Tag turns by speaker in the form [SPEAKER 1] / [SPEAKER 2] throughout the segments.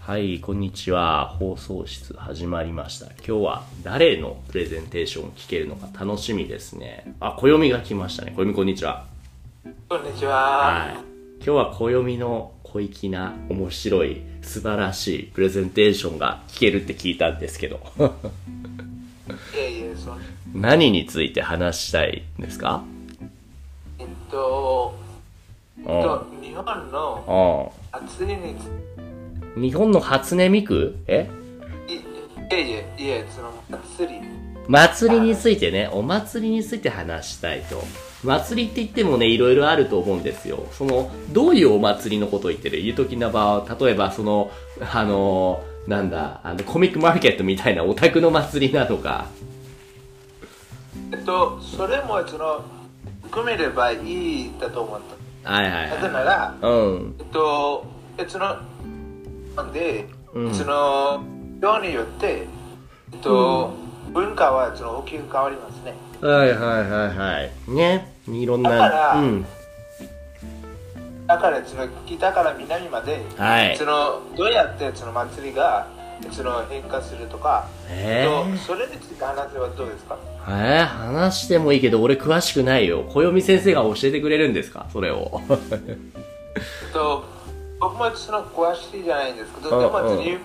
[SPEAKER 1] はい、こんにちは。放送室始まりました。今日は誰のプレゼンテーションを聞けるのか楽しみですね。あ、暦が来ましたね。暦こんにちは。
[SPEAKER 2] こんにちは。
[SPEAKER 1] はい。今日は暦の小粋な、面白い、素晴らしいプレゼンテーションが聞けるって聞いたんですけど。
[SPEAKER 2] いえいえ、その
[SPEAKER 1] 何について話したいんですか？
[SPEAKER 2] えっと、
[SPEAKER 1] う
[SPEAKER 2] えっと
[SPEAKER 1] ん。
[SPEAKER 2] 日本の
[SPEAKER 1] うん。
[SPEAKER 2] 祭りにつ
[SPEAKER 1] 日本の初音ミク？え？
[SPEAKER 2] いいえいえ、いえ、その祭り。
[SPEAKER 1] 祭りについてね、お祭りについて話したいと。祭りって言ってもね、いろいろあると思うんですよ。その、どういうお祭りのことを言ってる？言うときな場合、例えばその、あの、なんだ、あの、コミックマーケットみたいなオタクの祭りなのか。
[SPEAKER 2] えっと、それもその、含めればいいだと思った。
[SPEAKER 1] はいはい
[SPEAKER 2] なぜ
[SPEAKER 1] は
[SPEAKER 2] なら、
[SPEAKER 1] い。うん。
[SPEAKER 2] えっと、えその、なんで、
[SPEAKER 1] うん
[SPEAKER 2] その、量によって、えっと、文化はその大きく変わりますね。
[SPEAKER 1] はいはいはいはい。ね。いろんな、
[SPEAKER 2] だから
[SPEAKER 1] うん。
[SPEAKER 2] だからその北から南まで、
[SPEAKER 1] はい
[SPEAKER 2] そのどうやってその祭りがその変化するとか、
[SPEAKER 1] えー
[SPEAKER 2] えっとそれについて話せばどうですか？
[SPEAKER 1] えー、話してもいいけど、俺詳しくないよ。暦先生が教えてくれるんですか？それを。
[SPEAKER 2] えっと僕もその詳しいじゃないんですけど、
[SPEAKER 1] うん
[SPEAKER 2] でも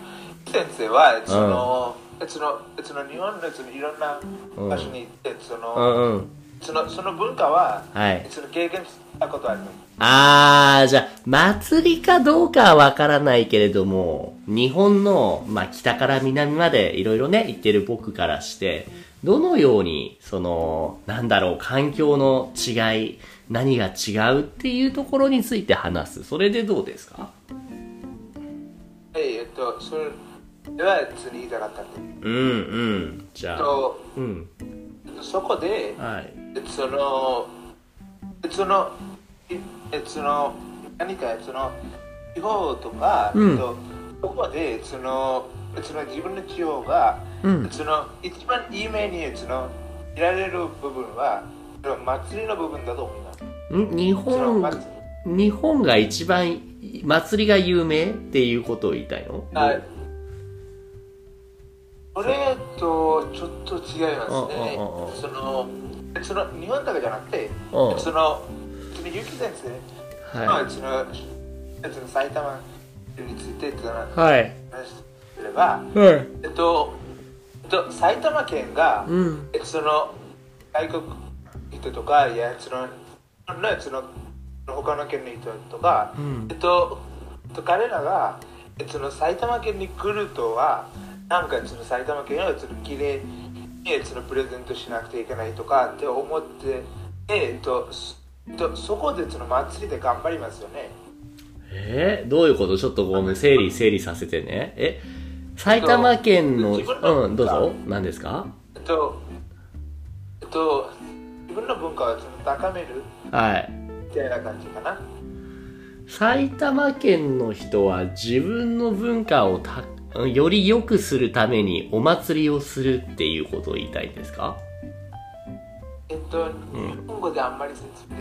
[SPEAKER 2] 先生はその、そのその日本のそのいろんな場所に行って、その。そのその文化は、
[SPEAKER 1] はい
[SPEAKER 2] その経験したことあります。
[SPEAKER 1] あー、じゃあ、祭りかどうかはわからないけれども、日本の、まあ、北から南までいろいろね、行ってる僕からして、どのように、その、なんだろう、環境の違い、何が違うっていうところについて話す。それでどうですか？
[SPEAKER 2] はい、えっと、それでは別に言いたかったんで
[SPEAKER 1] うんうん。じゃあ、
[SPEAKER 2] えっと
[SPEAKER 1] うん。
[SPEAKER 2] そこで、
[SPEAKER 1] はい。
[SPEAKER 2] その、その、いその、何か、その、地方とか、
[SPEAKER 1] うん
[SPEAKER 2] えっとそこで、その、その自分の地方が、
[SPEAKER 1] うん
[SPEAKER 2] その、一番いい目に、その、見られる部分は、祭りの部分だと思います。
[SPEAKER 1] ん日本、日本が一番祭りが有名っていうことを言いたいの？
[SPEAKER 2] はいそれとちょっと違いますね。その、その日本だけじゃなくて、
[SPEAKER 1] うん
[SPEAKER 2] その、そのゆき先生、ま
[SPEAKER 1] は
[SPEAKER 2] あ、その、その埼玉についてその
[SPEAKER 1] い。はい。
[SPEAKER 2] 話すれば、
[SPEAKER 1] はい。
[SPEAKER 2] えっと、えっと、埼玉県が、
[SPEAKER 1] うん。
[SPEAKER 2] えっと、その外国人とか、いや、その、ね、その、他の県の人とか、
[SPEAKER 1] うん
[SPEAKER 2] えっと、えっと彼らが、えっと、その埼玉県に来るとは、なんかその埼玉県をその綺麗にそのプレゼントしなくてはいけないとかって思って、えっと、と、そこでその祭りで頑張りますよね。
[SPEAKER 1] えー、どういうこと？ちょっとごめん、整理整理させてね。え、埼玉県のうん、どうぞ。何ですか？
[SPEAKER 2] えっと、えっと、自分の文化をその高める
[SPEAKER 1] はい。
[SPEAKER 2] みたいな感じかな。
[SPEAKER 1] 埼玉県の人は自分の文化をたより良くするためにお祭りをするっていうことを言いたいんですか？
[SPEAKER 2] えっと、日本語であんまり説明。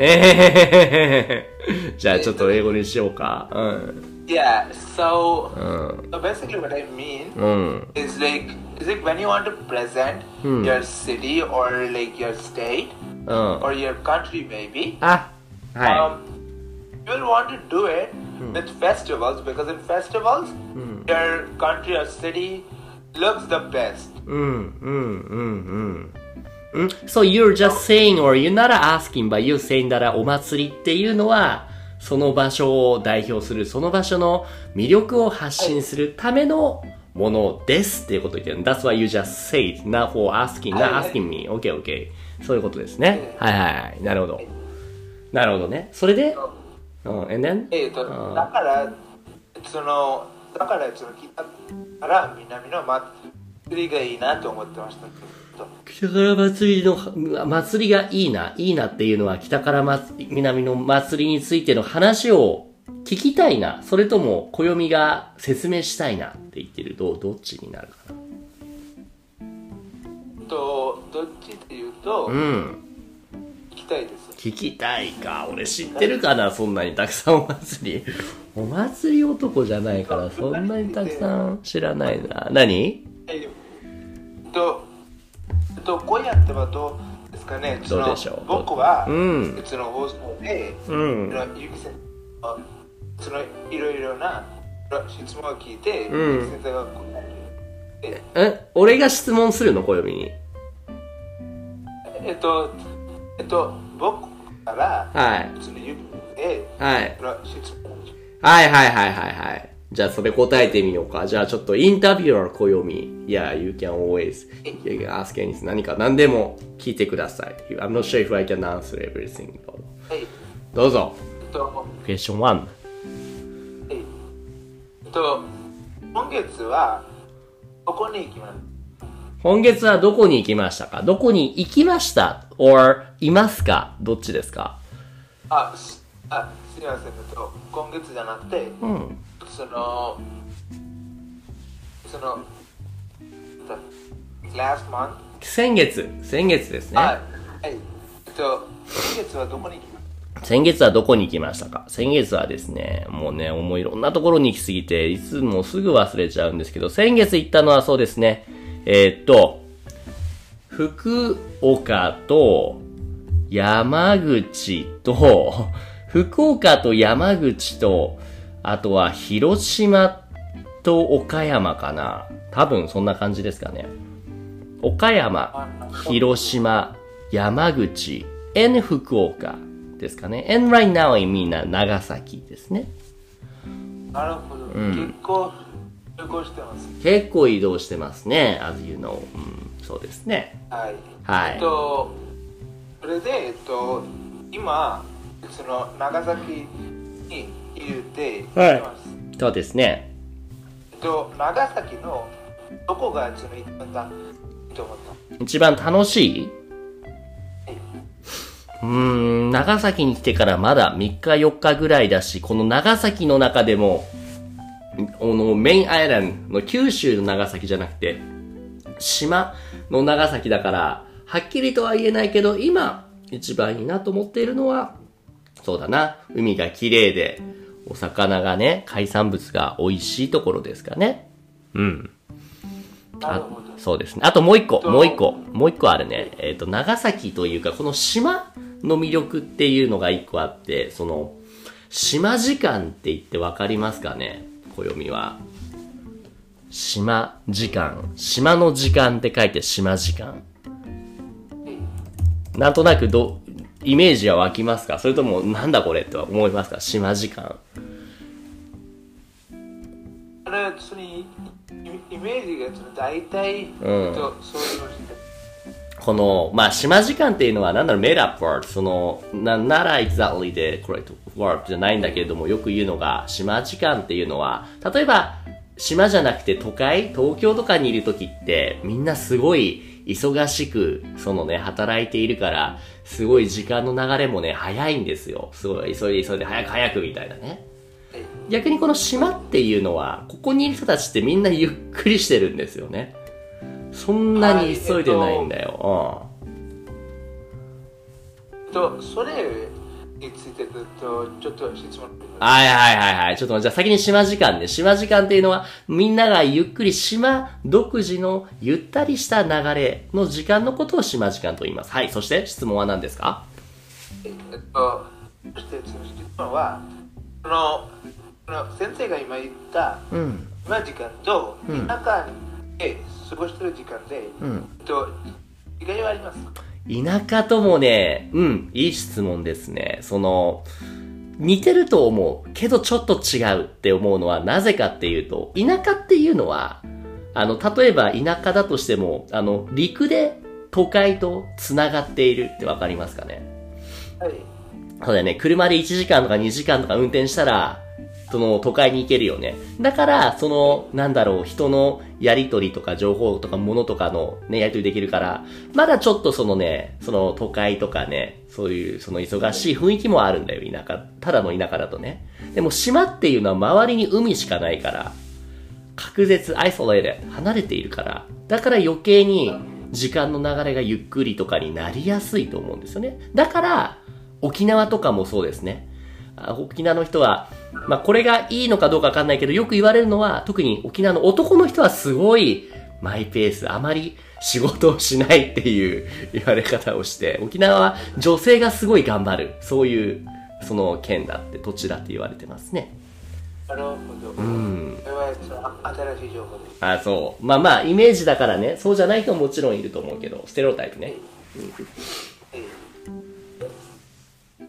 [SPEAKER 1] じゃあちょっと英語にしようか。うん。
[SPEAKER 2] Yeah, so,
[SPEAKER 1] うん。
[SPEAKER 2] so basically what I mean
[SPEAKER 1] うん。
[SPEAKER 2] is like, is like when you want to present
[SPEAKER 1] Hmm.
[SPEAKER 2] your city or like your state
[SPEAKER 1] うん。
[SPEAKER 2] or your country maybe,
[SPEAKER 1] あ、は
[SPEAKER 2] um, you will want to do it with festivals because in festivals, your country or city looks the best.
[SPEAKER 1] い。うん、うん、うん、うん。ん So you're just saying or you're not asking but you're saying that お祭りっていうのはその場所を代表するその場所の魅力を発信するためのものですっていうことを言ってる。That's why you just say it, not for asking,
[SPEAKER 2] はい
[SPEAKER 1] not
[SPEAKER 2] はい
[SPEAKER 1] asking me. Okay, okay. そういうことですね。はいはいはい。なるほど。なるほどね。それで、うん、and then?
[SPEAKER 2] えっと、
[SPEAKER 1] うん
[SPEAKER 2] だから、その、だから、その、北から南の祭りがいいなと思ってました。
[SPEAKER 1] 北から祭りの、祭りがいいな、いいなっていうのは北から祭南の祭りについての話を聞きたいな、それとも暦が説明したいなって言ってる。どう、どっちになるかな？
[SPEAKER 2] と、どっちっていうと、
[SPEAKER 1] うん。
[SPEAKER 2] 聞きたいです。
[SPEAKER 1] 聞聞きたいか。俺知ってるかなそんなにたくさんお祭り。お祭り男じゃないから、そんなにたくさん知らないな。何？
[SPEAKER 2] えっと、と、こうやってはどうですかね
[SPEAKER 1] どうでしょう？
[SPEAKER 2] 僕は、
[SPEAKER 1] うん
[SPEAKER 2] その放送で、
[SPEAKER 1] うん
[SPEAKER 2] ゆき先生そのいろいろな質問を聞いて、
[SPEAKER 1] うん
[SPEAKER 2] 先生が答える。で
[SPEAKER 1] え俺が質問するの暦に？
[SPEAKER 2] えっと、えっと、僕から、
[SPEAKER 1] はい。
[SPEAKER 2] その
[SPEAKER 1] はい。
[SPEAKER 2] の質問
[SPEAKER 1] はいはいはいはいはい。じゃあそれ答えてみようか。じゃあちょっとインタビュアー暦。Yeah, you can always you can ask anything. 何か何でも聞いてください。I'm not sure if I can answer everything.
[SPEAKER 2] はい。
[SPEAKER 1] どうぞ。
[SPEAKER 2] えっと、
[SPEAKER 1] Question 1。
[SPEAKER 2] はいえっと、今月は、どこに行きます？
[SPEAKER 1] 今月はどこに行きましたか？どこに行きました ?or いますか？どっちですか？
[SPEAKER 2] あ、すあすみません、と、今月じゃなくて、
[SPEAKER 1] うん。
[SPEAKER 2] その、その、last month?
[SPEAKER 1] 先月。先月ですね。
[SPEAKER 2] はい。はい。えっと、先月はどこに行きま
[SPEAKER 1] 先月はどこに行きましたか？先月はですね、もうね、もういろんなところに行きすぎて、いつもすぐ忘れちゃうんですけど、先月行ったのはそうですね、えーっと、福岡と山口と、福岡と山口と、あとは広島と岡山かな。多分そんな感じですかね。岡山、広島、山口、N 福岡ですかね。And right now I mean 長崎ですね。
[SPEAKER 2] なるほど。結構、旅行してます。
[SPEAKER 1] 結構移動してますね。as you know. うん、そうですね。
[SPEAKER 2] はい。
[SPEAKER 1] はい
[SPEAKER 2] えっと、それで、えっと、今、その、長崎にいるって言ってます。
[SPEAKER 1] そうですね。
[SPEAKER 2] えっと、長崎のどこが一番だと思った？
[SPEAKER 1] 一番楽しい？うーん、長崎に来てからまだ3日4日ぐらいだし、この長崎の中でも、このメインアイランドの九州の長崎じゃなくて、島の長崎だから、はっきりとは言えないけど、今、一番いいなと思っているのは、そうだな、海が綺麗で、お魚がね、海産物が美味しいところですかね。うん。あ。そうですね。あともう一個、
[SPEAKER 2] と
[SPEAKER 1] もう一個、もう一個あるね。えっ、と、長崎というか、この島の魅力っていうのが一個あって、その、島時間って言ってわかりますかね？暦は。島時間。島の時間って書いて島時間。なんとなくど、イメージは湧きますか？それとも、なんだこれって思いますか？島時間。
[SPEAKER 2] それ、そのイイメージが大体、
[SPEAKER 1] ん
[SPEAKER 2] えっと、そういうのして。
[SPEAKER 1] この、まあ、島時間っていうのは、なんだろう、made up word。その、な、なら exactly で correct word じゃないんだけれども、よく言うのが、島時間っていうのは、例えば、島じゃなくて都会、東京とかにいる時って、みんなすごい忙しく、そのね、働いているから、すごい時間の流れもね、早いんですよ。すごい急いで急いで早く早くみたいなね。逆にこの島っていうのは、ここにいる人たちってみんなゆっくりしてるんですよね。そんなに急いでないんだよ。うん。
[SPEAKER 2] と、それについてと、ちょっと質問。
[SPEAKER 1] はいはいはいはい。ちょっとじゃあ先に島時間ね。島時間っていうのは、みんながゆっくり島独自のゆったりした流れの時間のことを島時間と言います。はい。そして質問は何ですか？
[SPEAKER 2] えっと、そして質問は、その、その先生が今言った、
[SPEAKER 1] うん。
[SPEAKER 2] 今時間と
[SPEAKER 1] うん
[SPEAKER 2] 田舎で過ごしてる時間で、
[SPEAKER 1] うん。
[SPEAKER 2] えっと、違いはありますか？
[SPEAKER 1] 田舎ともね、うん、いい質問ですね。その、似てると思うけどちょっと違うって思うのはなぜかっていうと、田舎っていうのは、あの、例えば田舎だとしても、あの、陸で都会と繋がっているってわかりますかね？
[SPEAKER 2] はい。
[SPEAKER 1] そうだよね。車で1時間とか2時間とか運転したら、その都会に行けるよね。だから、その、なんだろう、人のやりとりとか情報とか物とかのね、やりとりできるから、まだちょっとそのね、その都会とかね、そういうその忙しい雰囲気もあるんだよ、田舎。ただの田舎だとね。でも島っていうのは周りに海しかないから、隔絶、アイソレーレ離れているから、だから余計に時間の流れがゆっくりとかになりやすいと思うんですよね。だから、沖縄とかもそうですね。あ沖縄の人は、まあこれがいいのかどうかわかんないけど、よく言われるのは、特に沖縄の男の人はすごいマイペース、あまり仕事をしないっていう言われ方をして、沖縄は女性がすごい頑張る。そういう、その県だって、土地だって言われてますね。
[SPEAKER 2] なるほど。
[SPEAKER 1] うん。
[SPEAKER 2] これは新しい情報です。
[SPEAKER 1] あ、そう。まあまあ、イメージだからね、そうじゃない人ももちろんいると思うけど、ステレオタイプね。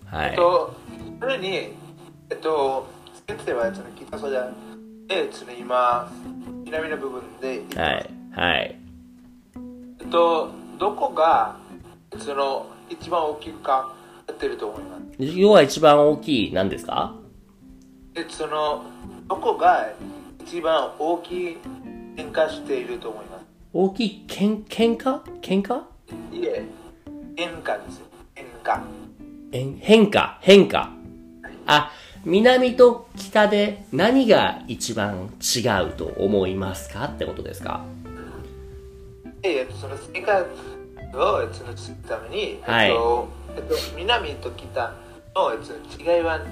[SPEAKER 1] はい。
[SPEAKER 2] えっと、それに、えっと、先生はその北ソダで、その今、南の部分で、
[SPEAKER 1] はい。はい。
[SPEAKER 2] えっと、どこが、その、一番大きくかやってると思います？
[SPEAKER 1] 要は一番大きい、何ですか？
[SPEAKER 2] で、その、どこが一番大きい変化していると思います？
[SPEAKER 1] 大きい、けん、喧嘩？喧嘩？
[SPEAKER 2] いえ、変化ですよ。変化。
[SPEAKER 1] 変化、変化。あ、南と北で何が一番違うと思いますか？ってことですか？
[SPEAKER 2] で、えっと、その生活をえっとそのするために、
[SPEAKER 1] はい
[SPEAKER 2] えっと、えっと、南と北のえっと違いは、
[SPEAKER 1] はい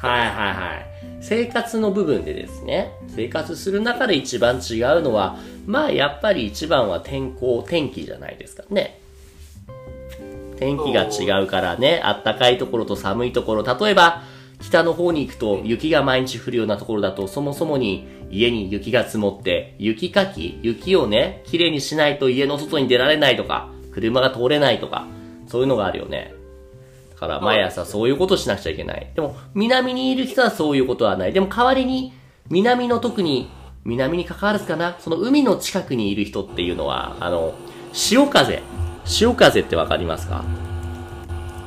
[SPEAKER 1] はいはい。生活の部分でですね、生活する中で一番違うのは、まあやっぱり一番は天候、天気じゃないですかね。天気が違うからね、あったかいところと寒いところ、例えば、北の方に行くと雪が毎日降るようなところだと、そもそもに家に雪が積もって、雪かき、雪をね、きれいにしないと家の外に出られないとか、車が通れないとか、そういうのがあるよね。だから毎朝そういうことしなくちゃいけない。でも、南にいる人はそういうことはない。でも代わりに、南の特に、南に関わらずかな、その海の近くにいる人っていうのは、あの、潮風。潮風ってわかりますか？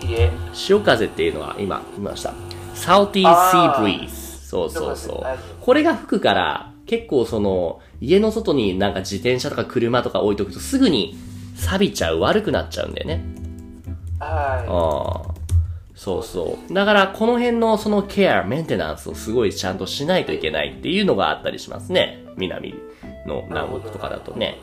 [SPEAKER 2] いえ、
[SPEAKER 1] 潮風っていうのは今、見ました。Southeast Sea
[SPEAKER 2] あー
[SPEAKER 1] Breeze。そうそうそう
[SPEAKER 2] はい。
[SPEAKER 1] これが吹くから、結構その、家の外になんか自転車とか車とか置いとくとすぐに錆びちゃう、悪くなっちゃうんだよね。
[SPEAKER 2] は
[SPEAKER 1] ああ。そうそう。だから、この辺のそのケア、メンテナンスをすごいちゃんとしないといけないっていうのがあったりしますね。南の南国とかだとね。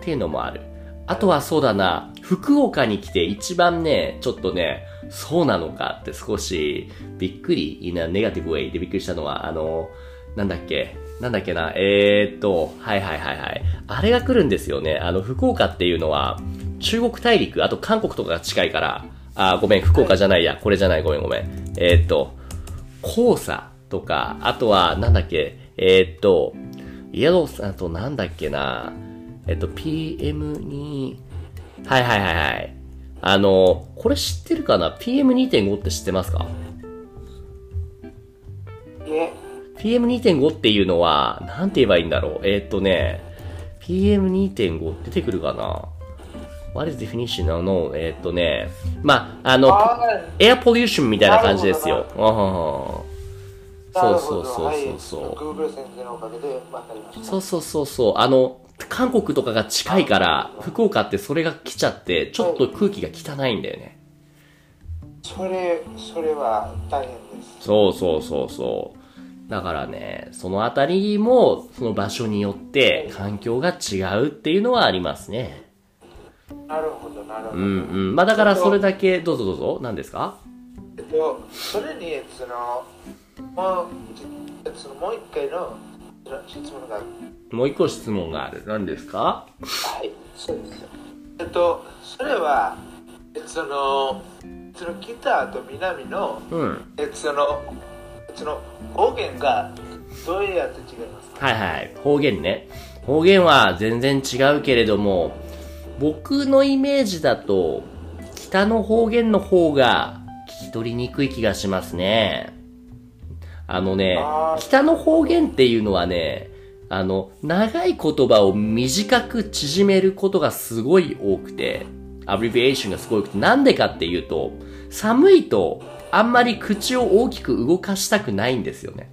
[SPEAKER 1] っていうのもある。あとはそうだな、福岡に来て一番ね、ちょっとね、そうなのかって少しびっくり、in a negative way でびっくりしたのは、あの、なんだっけ、なんだっけな、えー、っと、はいはいはいはい。あれが来るんですよね。あの、福岡っていうのは、中国大陸、あと韓国とかが近いから、あ、ごめん、福岡じゃないや、これじゃない、ごめんごめん。えー、っと、黄砂とか、あとは、なんだっけ、えー、っと、イエローさんとなんだっけな、えっと、PM に、はいはいはいはい。あの、これ知ってるかな ?PM2.5 って知ってますか？
[SPEAKER 2] い。いえ、
[SPEAKER 1] ?PM2.5 っていうのは、なんて言えばいいんだろう？えーっとね、PM2.5 出てくるかな ?What is definition no? えーっとね、まあ、あの、
[SPEAKER 2] あ
[SPEAKER 1] エアポリューションみたいな感じですよ。そうそうそうそうそう。そうそうそうそう。あの、韓国とかが近いから、福岡ってそれが来ちゃって、ちょっと空気が汚いんだよね。
[SPEAKER 2] それ、それは大変です。
[SPEAKER 1] そうそうそうそう。だからね、そのあたりも、その場所によって環境が違うっていうのはありますね。
[SPEAKER 2] なるほど、なるほど。
[SPEAKER 1] うんうん。まあだからそれだけ、どうぞどうぞ。何ですか？
[SPEAKER 2] えっと、それに、その、もう、そのもう一回の質問がある。
[SPEAKER 1] もう一個質問がある。何ですか？
[SPEAKER 2] はい、そうですよ。えっと、それは、えその、その北と南の、
[SPEAKER 1] うん。
[SPEAKER 2] えその、その方言がどうやって違いますか？
[SPEAKER 1] はいはい。方言ね。方言は全然違うけれども、僕のイメージだと、北の方言の方が聞き取りにくい気がしますね。あのね北の方言っていうのはね、あの、長い言葉を短く縮めることがすごい多くて、アブリビエーションがすごい多くて、なんでかっていうと、寒いとあんまり口を大きく動かしたくないんですよね。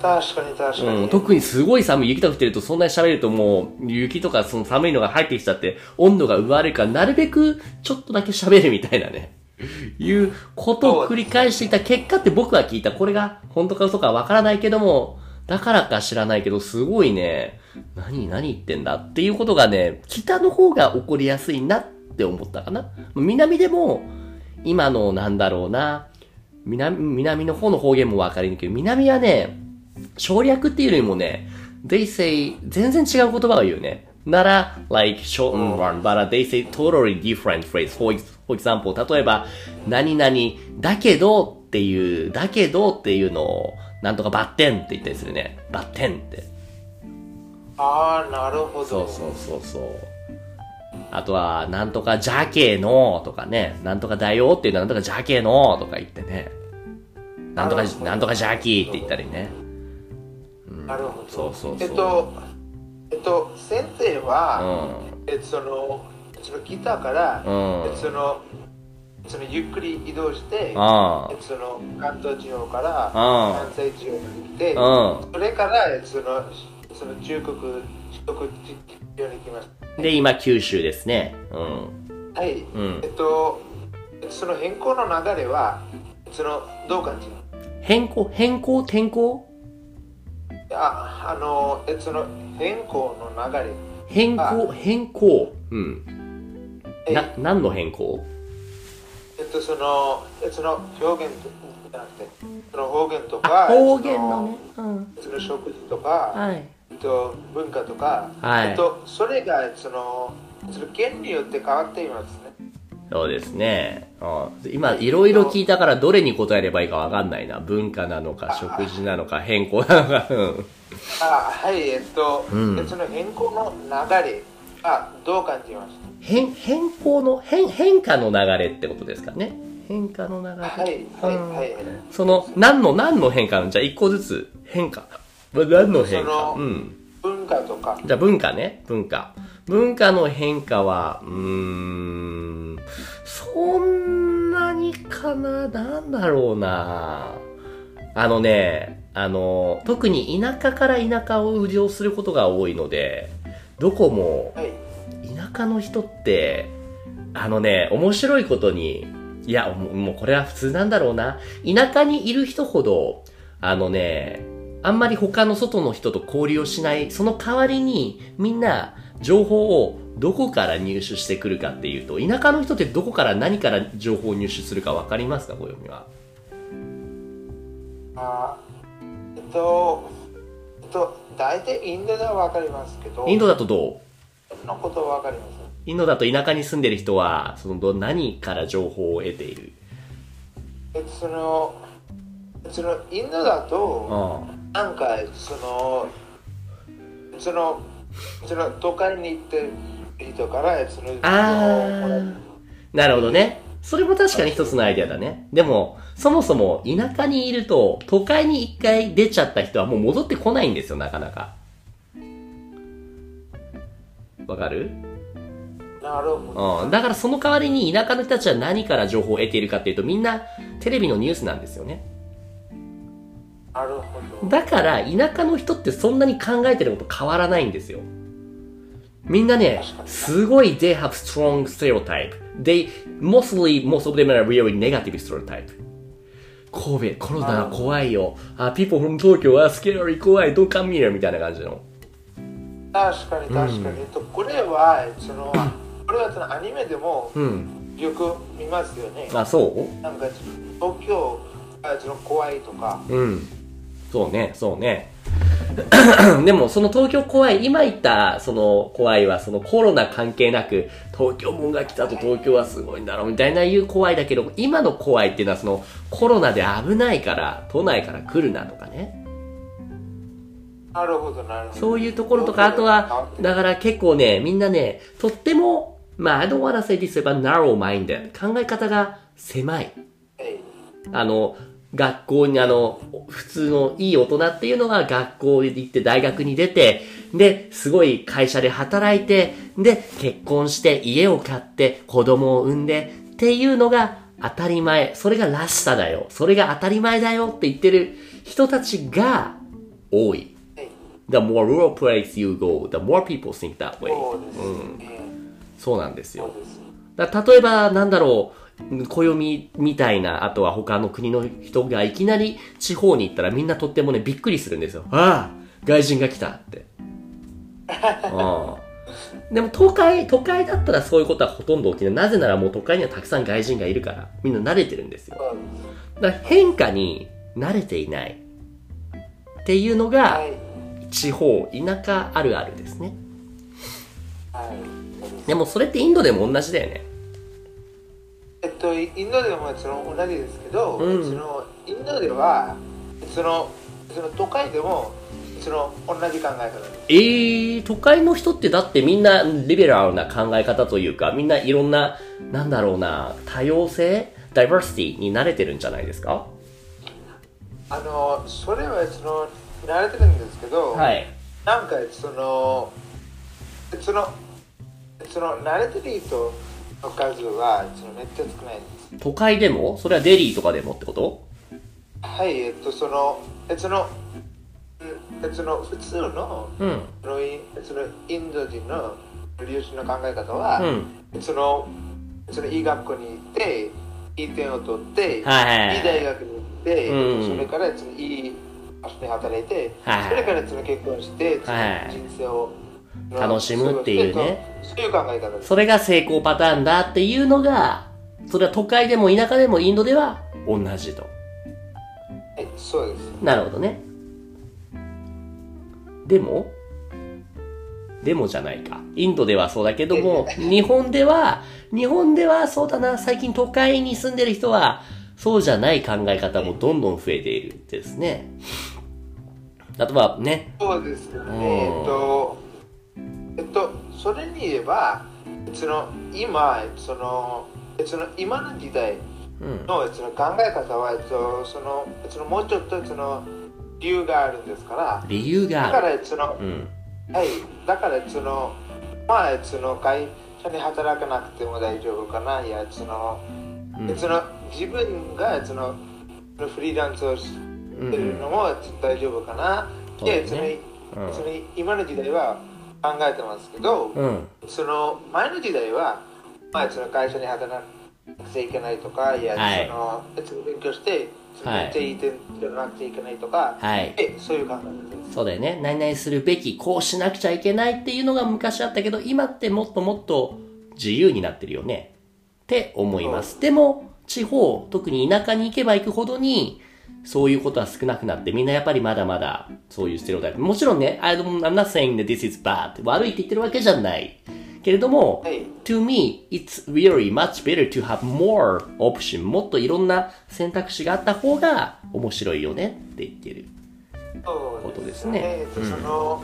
[SPEAKER 2] 確かに確かに。
[SPEAKER 1] うん、特にすごい寒い雪とか降ってるとそんなに喋るともう雪とかその寒いのが入ってきちゃって温度が奪われるからなるべくちょっとだけ喋るみたいなね。いうことを繰り返していた結果って僕は聞いた。これが本当か嘘かわからないけども、だからか知らないけどすごいね、何何言ってんだっていうことがね、北の方が起こりやすいなって思ったかな。南でも今のなんだろうな、南、南の方の方言もわかりにくい。南はね、省略っていうよりもね、they say 全然違う言葉を言うね。なら、like shorten one, but they say totally different phrase. For, for example, 例えば、何々、だけどっていう、だけどっていうのを、なんとかバッテンって言ったりするね。バッテンって。
[SPEAKER 2] ああ、なるほど。
[SPEAKER 1] そうそうそうそう。あとは、なんとかじゃけーのとかね、なんとかだよっていうのはなんとかじゃけーのとか言ってね。なんとかなんとかじゃきーって言ったりね。
[SPEAKER 2] なるほど。
[SPEAKER 1] そうそうそう
[SPEAKER 2] えっと、えっと、先生
[SPEAKER 1] う
[SPEAKER 2] は、
[SPEAKER 1] ん。
[SPEAKER 2] えっと、その、その来たから、
[SPEAKER 1] うん
[SPEAKER 2] えっと、その、そのゆっくり移動して、その関東地方から
[SPEAKER 1] うん
[SPEAKER 2] 関西地方に来て、
[SPEAKER 1] うん
[SPEAKER 2] それから、えっと、その、その中国、四国地方に来ました。
[SPEAKER 1] あ。で、今、九州ですね。うん。
[SPEAKER 2] はい、
[SPEAKER 1] ん
[SPEAKER 2] えっと、その変更の流れは、その、どう感じる
[SPEAKER 1] 変更、変更、転校
[SPEAKER 2] あ、あの、えっと、その変更の流れ。
[SPEAKER 1] 変更、変更？うん。
[SPEAKER 2] え
[SPEAKER 1] な、何の変更？
[SPEAKER 2] えっと、その、えっと、その表現じゃなくて、その方言と
[SPEAKER 1] あ、
[SPEAKER 2] か、
[SPEAKER 1] 方言のね。うん。
[SPEAKER 2] その食事とか、
[SPEAKER 1] はい。
[SPEAKER 2] えっと、文化とか、
[SPEAKER 1] はい
[SPEAKER 2] えっと、それがそのその県によって変わっていますね。
[SPEAKER 1] そうですね。うん今、いろいろ聞いたからどれに答えればいいかわかんないな。文化なのか、食事なのか、変更なのか。うん。
[SPEAKER 2] あはい、えっと、
[SPEAKER 1] うん
[SPEAKER 2] えその変更の流れはどう感じまし
[SPEAKER 1] 変、変更の、変、変化の流れってことですかね。変化の流れ。
[SPEAKER 2] たはい、はい、
[SPEAKER 1] うん
[SPEAKER 2] はい。
[SPEAKER 1] その、何の、何の変化じゃあ一個ずつ変化。何の変化？うん。
[SPEAKER 2] 文化とか、
[SPEAKER 1] じゃあ文化ね。文化。文化の変化は、うーん、そんなにかななんだろうなあのね、あの、特に田舎から田舎を移動することが多いので、どこも
[SPEAKER 2] はい、
[SPEAKER 1] 田舎の人って、あのね、面白いことに、いや、もうこれは普通なんだろうな。田舎にいる人ほど、あのね、あんまり他の外の人と交流をしない、その代わりにみんな情報をどこから入手してくるかっていうと、田舎の人ってどこから何から情報を入手するかわかりますか、小読みは？
[SPEAKER 2] あえっと、えっと、大体インドではわかりますけど、
[SPEAKER 1] インドだとどう？
[SPEAKER 2] そのことはわかりません。
[SPEAKER 1] インドだと田舎に住んでる人は、そのど何から情報を得ている？
[SPEAKER 2] えっと、その、そのインドだと、
[SPEAKER 1] うん。
[SPEAKER 2] なんかそのそのその都会に行ってる人からその
[SPEAKER 1] あー、なるほどね。それも確かに一つのアイデアだね。でも、そもそも田舎にいると、都会に一回出ちゃった人はもう戻ってこないんですよ、なかなか。わかる？
[SPEAKER 2] なるほど
[SPEAKER 1] うん。だからその代わりに田舎の人たちは何から情報を得ているかっていうと、みんなテレビのニュースなんですよね。
[SPEAKER 2] なるほど
[SPEAKER 1] だから、田舎の人ってそんなに考えてること変わらないんですよ。みんなねすごい they have strong stereotype. They, mostly, most of them are really negative stereotype. 神戸、コロナ怖いよ。あ、people from 東京は scary 怖い、don't come here みたいな感じの。
[SPEAKER 2] 確かに確かに、えっとこれはそのこれはそのアニメでも
[SPEAKER 1] うん。
[SPEAKER 2] よく見ますよね
[SPEAKER 1] あ、そ
[SPEAKER 2] なんか東京がその怖いとか
[SPEAKER 1] ううん。そうね、そうね。でも、その東京怖い、今言った、その怖いは、そのコロナ関係なく、東京もんが来たと東京はすごいんだろう、みたいな言う怖いだけど、今の怖いっていうのは、そのコロナで危ないから、都内から来るなとかね。
[SPEAKER 2] なるほどなるほど
[SPEAKER 1] そういうところとか、あとは、だから結構ね、みんなね、とっても、まあ、I don't wanna say this, but narrow minded. 考え方が狭いあの、学校にあの、普通のいい大人っていうのは学校に行って大学に出て、で、すごい会社で働いて、で、結婚して家を買って子供を産んでっていうのが当たり前。それがらしさだよ。それが当たり前だよって言ってる人たちが多い。
[SPEAKER 2] はい
[SPEAKER 1] The more rural place you go, the more people think that way.
[SPEAKER 2] そうですね、
[SPEAKER 1] そうなんですよだ例えば、なんだろう、暦みたいな、あとは他の国の人がいきなり地方に行ったらみんなとってもね、びっくりするんですよ。ああ外人が来たって。うんでも都会、都会だったらそういうことはほとんど起きない。なぜならもう都会にはたくさん外人がいるから、みんな慣れてるんですよ。だから変化に慣れていない。っていうのが、
[SPEAKER 2] はい
[SPEAKER 1] 地方、田舎あるあるですね。
[SPEAKER 2] はい
[SPEAKER 1] でもそれってインドでも同じだよね。
[SPEAKER 2] えっと、インドでもその同じですけど、
[SPEAKER 1] うん
[SPEAKER 2] そのインドではそのその都会でもその同じ考え方です。
[SPEAKER 1] えー、都会の人ってだってみんなリベラルな考え方というか、みんないろんな、なんだろうな、多様性ダイバーシティに慣れてるんじゃないですか？
[SPEAKER 2] あのそれはその慣れてるんですけど、
[SPEAKER 1] はい。
[SPEAKER 2] なんかそのそのその慣れてる人の数はそのめっちゃ少ないです。
[SPEAKER 1] 都会でも？それはデリーとかでもってこと？
[SPEAKER 2] はい、えっとそのえそのその普通の
[SPEAKER 1] うん。
[SPEAKER 2] そのインド人の留学の考え方は、
[SPEAKER 1] うん。
[SPEAKER 2] そのそのいい学校に行っていい点を取って、
[SPEAKER 1] はいはいはい
[SPEAKER 2] い大学に行って、
[SPEAKER 1] うん
[SPEAKER 2] それからそのいい場所に働いて、
[SPEAKER 1] はいはい
[SPEAKER 2] それからその結婚して、人生を、
[SPEAKER 1] 楽しむっていうね
[SPEAKER 2] そういう考え方
[SPEAKER 1] それが成功パターンだっていうのが、それは都会でも田舎でもインドでは同じと。
[SPEAKER 2] はいそうです
[SPEAKER 1] なるほどね。でもでもじゃないか。インドではそうだけども、日本では、日本ではそうだな、最近都会に住んでる人は、そうじゃない考え方もどんどん増えているですね。例えばね、
[SPEAKER 2] そうですよ
[SPEAKER 1] うん
[SPEAKER 2] ねえっとえっとそれに言えばその今そのその今の時代
[SPEAKER 1] うん。
[SPEAKER 2] のその考え方はえっとそのそのもうちょっとその理由があるんですから
[SPEAKER 1] 理由
[SPEAKER 2] だか
[SPEAKER 1] がある。
[SPEAKER 2] らその
[SPEAKER 1] うん。
[SPEAKER 2] はい、だからその、まあ、その会社に働かなくても大丈夫かな、いや、その、
[SPEAKER 1] うん
[SPEAKER 2] その自分がそのフリーランスをし
[SPEAKER 1] うん
[SPEAKER 2] てるのも大丈夫かな、
[SPEAKER 1] そうだよ
[SPEAKER 2] でそのその今の時代は考えてますけど、
[SPEAKER 1] うん。
[SPEAKER 2] その前の時代は、まあ、その会社に働かなくちゃいけないとか、いや、
[SPEAKER 1] はい
[SPEAKER 2] その勉強して、めっちゃいい点取らなくちゃいけないとか、
[SPEAKER 1] はい。
[SPEAKER 2] でそういう考えです。
[SPEAKER 1] そうだよね。何々するべき、こうしなくちゃいけないっていうのが昔あったけど、今ってもっともっと自由になってるよね。って思います。でも、地方、特に田舎に行けば行くほどに、そういうことは少なくなって、みんなやっぱりまだまだ、そういうステレオタイプ。もちろんね、I don't, I'm not saying that this is bad. 悪いって言ってるわけじゃない。けれども、
[SPEAKER 2] はい
[SPEAKER 1] to me, it's really much better to have more option. もっといろんな選択肢があった方が面白いよねって言ってる。
[SPEAKER 2] そう
[SPEAKER 1] ですね
[SPEAKER 2] えっと
[SPEAKER 1] うん
[SPEAKER 2] その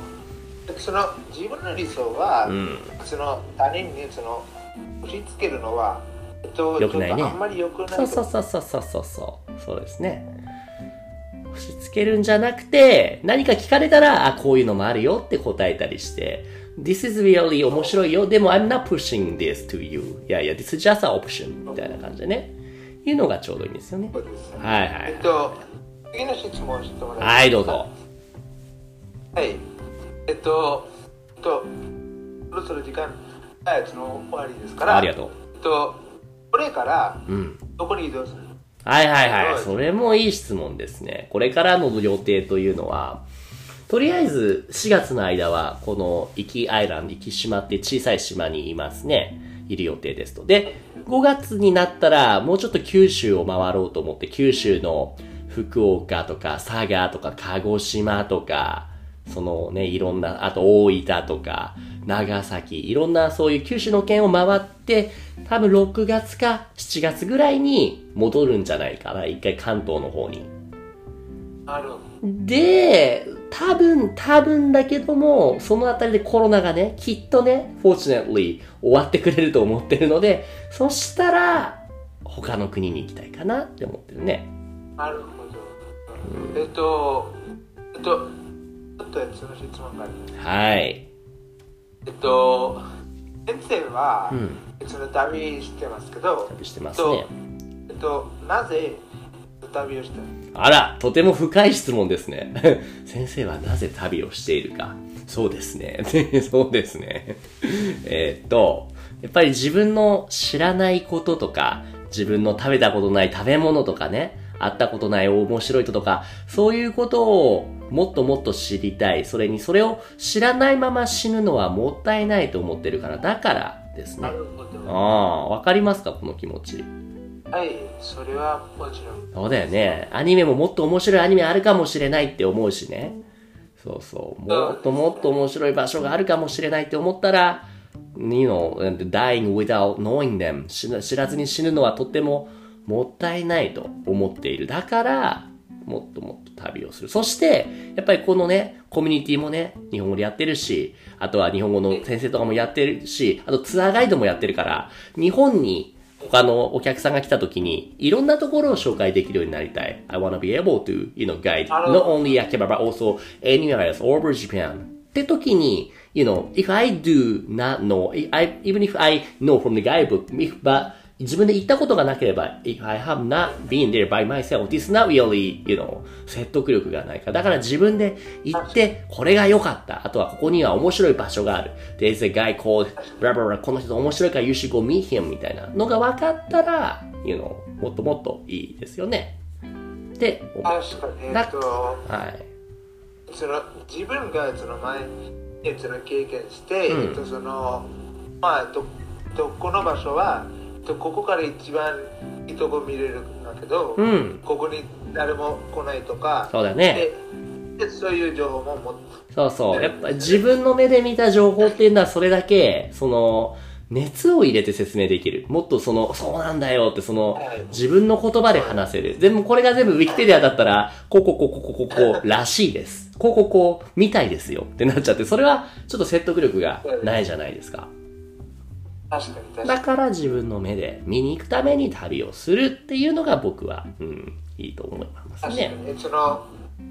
[SPEAKER 2] その自分の理想は、
[SPEAKER 1] うん。
[SPEAKER 2] その他人にその押し付けるのは、えっと、
[SPEAKER 1] 良くないね
[SPEAKER 2] ちょっとあんまり良くない
[SPEAKER 1] そうそうそうそうそうそうそう。そうですね。押し付けるんじゃなくて、何か聞かれたら、あ、こういうのもあるよって答えたりして、This is really 面白いよ。でも I'm not pushing this to you. いやいや、This is just an option. みたいな感じでね。いうのがちょうどいいんですよねはいはい
[SPEAKER 2] えっと次の質問してもらえますか？
[SPEAKER 1] はい、どうぞ。
[SPEAKER 2] はいえっとえっとそろそろ時間はいその終わりですから
[SPEAKER 1] ありがとう。
[SPEAKER 2] えっとこれから
[SPEAKER 1] うん。
[SPEAKER 2] どこに移動する
[SPEAKER 1] はいはいはい。
[SPEAKER 2] そ
[SPEAKER 1] れもいい質問ですね。これからの予定というのは、とりあえず4月の間は、この壱岐アイランド、壱岐島って小さい島にいますね。いる予定ですと。で、5月になったら、もうちょっと九州を回ろうと思って、九州の福岡とか佐賀とか鹿児島とか、そのね、いろんな、あと大分とか、長崎、いろんなそういう九州の県を回って、多分6月か7月ぐらいに戻るんじゃないかな。一回関東の方に。
[SPEAKER 2] なるほど
[SPEAKER 1] で、多分、多分だけども、そのあたりでコロナがね、きっとね、fortunately 終わってくれると思ってるので、そしたら、他の国に行きたいかなって思ってるね。
[SPEAKER 2] なるほど。えっと、えっと、ちょっとその質問があります。
[SPEAKER 1] はい。
[SPEAKER 2] えっと、先生は、
[SPEAKER 1] うん。
[SPEAKER 2] その旅してますけど、
[SPEAKER 1] 旅してますね。
[SPEAKER 2] えっと、なぜ旅をしたの？
[SPEAKER 1] あら、とても深い質問ですね。先生はなぜ旅をしているか。そうですね。そうですね。えーっと、やっぱり自分の知らないこととか、自分の食べたことない食べ物とかね、会ったことない面白い人とか、そういうことをもっともっと知りたい。それにそれを知らないまま死ぬのはもったいないと思ってるから、だからですね。
[SPEAKER 2] なるほど。
[SPEAKER 1] ああ、わかりますか？この気持ち。
[SPEAKER 2] はい、それはもちろん。
[SPEAKER 1] そうだよね。アニメももっと面白いアニメあるかもしれないって思うしね。そうそう。もっともっと面白い場所があるかもしれないって思ったら、you know, dying without knowing them 知ら知らずに死ぬのはとってももったいないと思っている。だから、もっともっと旅をする。そして、やっぱりこのね、コミュニティもね、日本語でやってるし、あとは日本語の先生とかもやってるし、あとツアーガイドもやってるから、日本に他のお客さんが来た時に、いろんなところを紹介できるようになりたい。I wanna be able to, you know, guide not only Akiba, but also anywhere else over Japan. って時に、you know, if I do not know, I, even if I know from the guidebook, if, but 自分で行ったことがなければ、if I have not been there by myself, this is not really, you know, 説得力がないから。だから自分で行って、これが良かった。あとはここには面白い場所がある。There's a guy called, blah, blah, blah, この人面白いから you should go meet him みたいなのが分かったら、you know, もっともっといいですよね。って思う。
[SPEAKER 2] 確かに、え
[SPEAKER 1] だ
[SPEAKER 2] っと、
[SPEAKER 1] はい。
[SPEAKER 2] その自分がその前にその経験して、
[SPEAKER 1] うん
[SPEAKER 2] えっと、そのまあととこの場所はとここから一番いいとこ見れるんだけど、
[SPEAKER 1] うん。
[SPEAKER 2] ここに誰も来ないとか
[SPEAKER 1] そうだね。
[SPEAKER 2] ででそういう情報も持って
[SPEAKER 1] そうそう。やっぱ自分の目で見た情報っていうのはそれだけ、その、熱を入れて説明できる。もっとその、そうなんだよってその
[SPEAKER 2] はい、
[SPEAKER 1] 自分の言葉で話せる。全部、これが全部ウィキペディアだったら、こうこうこうこうこうこうこうらしいです。こうこうこうみたいですよってなっちゃって、それはちょっと説得力がないじゃないですか。だ
[SPEAKER 2] に
[SPEAKER 1] から自分の目で見に行くために旅をするっていうのが僕は、うん、いいと思いますね。
[SPEAKER 2] にその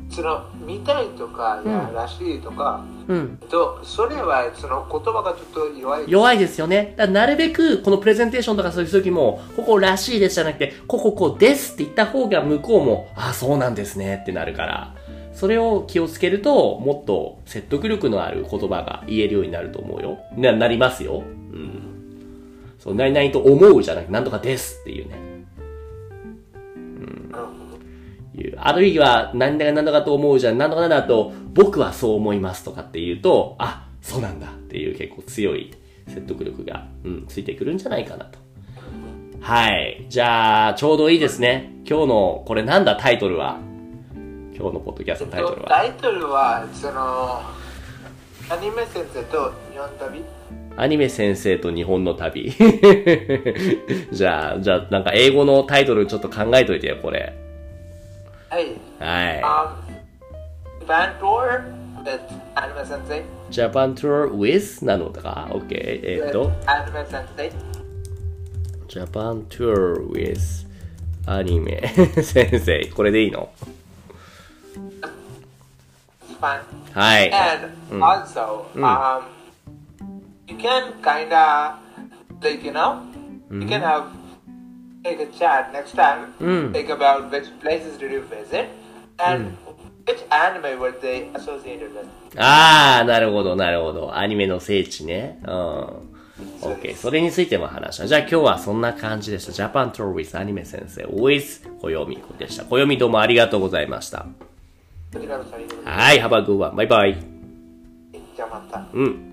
[SPEAKER 2] その見たいとか、いや
[SPEAKER 1] うん
[SPEAKER 2] らしいとか、
[SPEAKER 1] うん。
[SPEAKER 2] と、それはその言葉がちょっと弱い
[SPEAKER 1] 弱いですよね。だなるべく、このプレゼンテーションとかそういう時も、ここらしいですじゃなくて、こここうですって言った方が向こうも、あ、そうなんですねってなるから、それを気をつけると、もっと説得力のある言葉が言えるようになると思うよ。な、なりますよ。うん。そう、何々と思うじゃなくて、なんとかですっていうね。
[SPEAKER 2] なるほ
[SPEAKER 1] いうあるいは、何だか何だかと思うじゃん、何とかなんだと、僕はそう思いますとかっていうと、あ、そうなんだっていう結構強い説得力が、うん、ついてくるんじゃないかなと。はい。じゃあ、ちょうどいいですね。今日の、これなんだタイトルは？今日のポッドキャストのタイトルは？
[SPEAKER 2] タイトルはそのアニメ先生と日本旅
[SPEAKER 1] アニメ先生と日本の旅。じゃあ、じゃあ、なんか英語のタイトルちょっと考えといて、これ。
[SPEAKER 2] はい。
[SPEAKER 1] はい。 Japan Tour with なのか ?OK。えっと？ Japan Tour with アニメ先生。これでいいの？はい。
[SPEAKER 2] And
[SPEAKER 1] ああなるほど、なるほど。アニメの聖地ね。うん。OK。それについても話した。じゃあ今日はそんな感じでした。ジャパントーリスアニメ先生、ウィズ・コヨミでした。コヨミどうもありがとうございました。はい、ハバグワン。バイバイ。うん。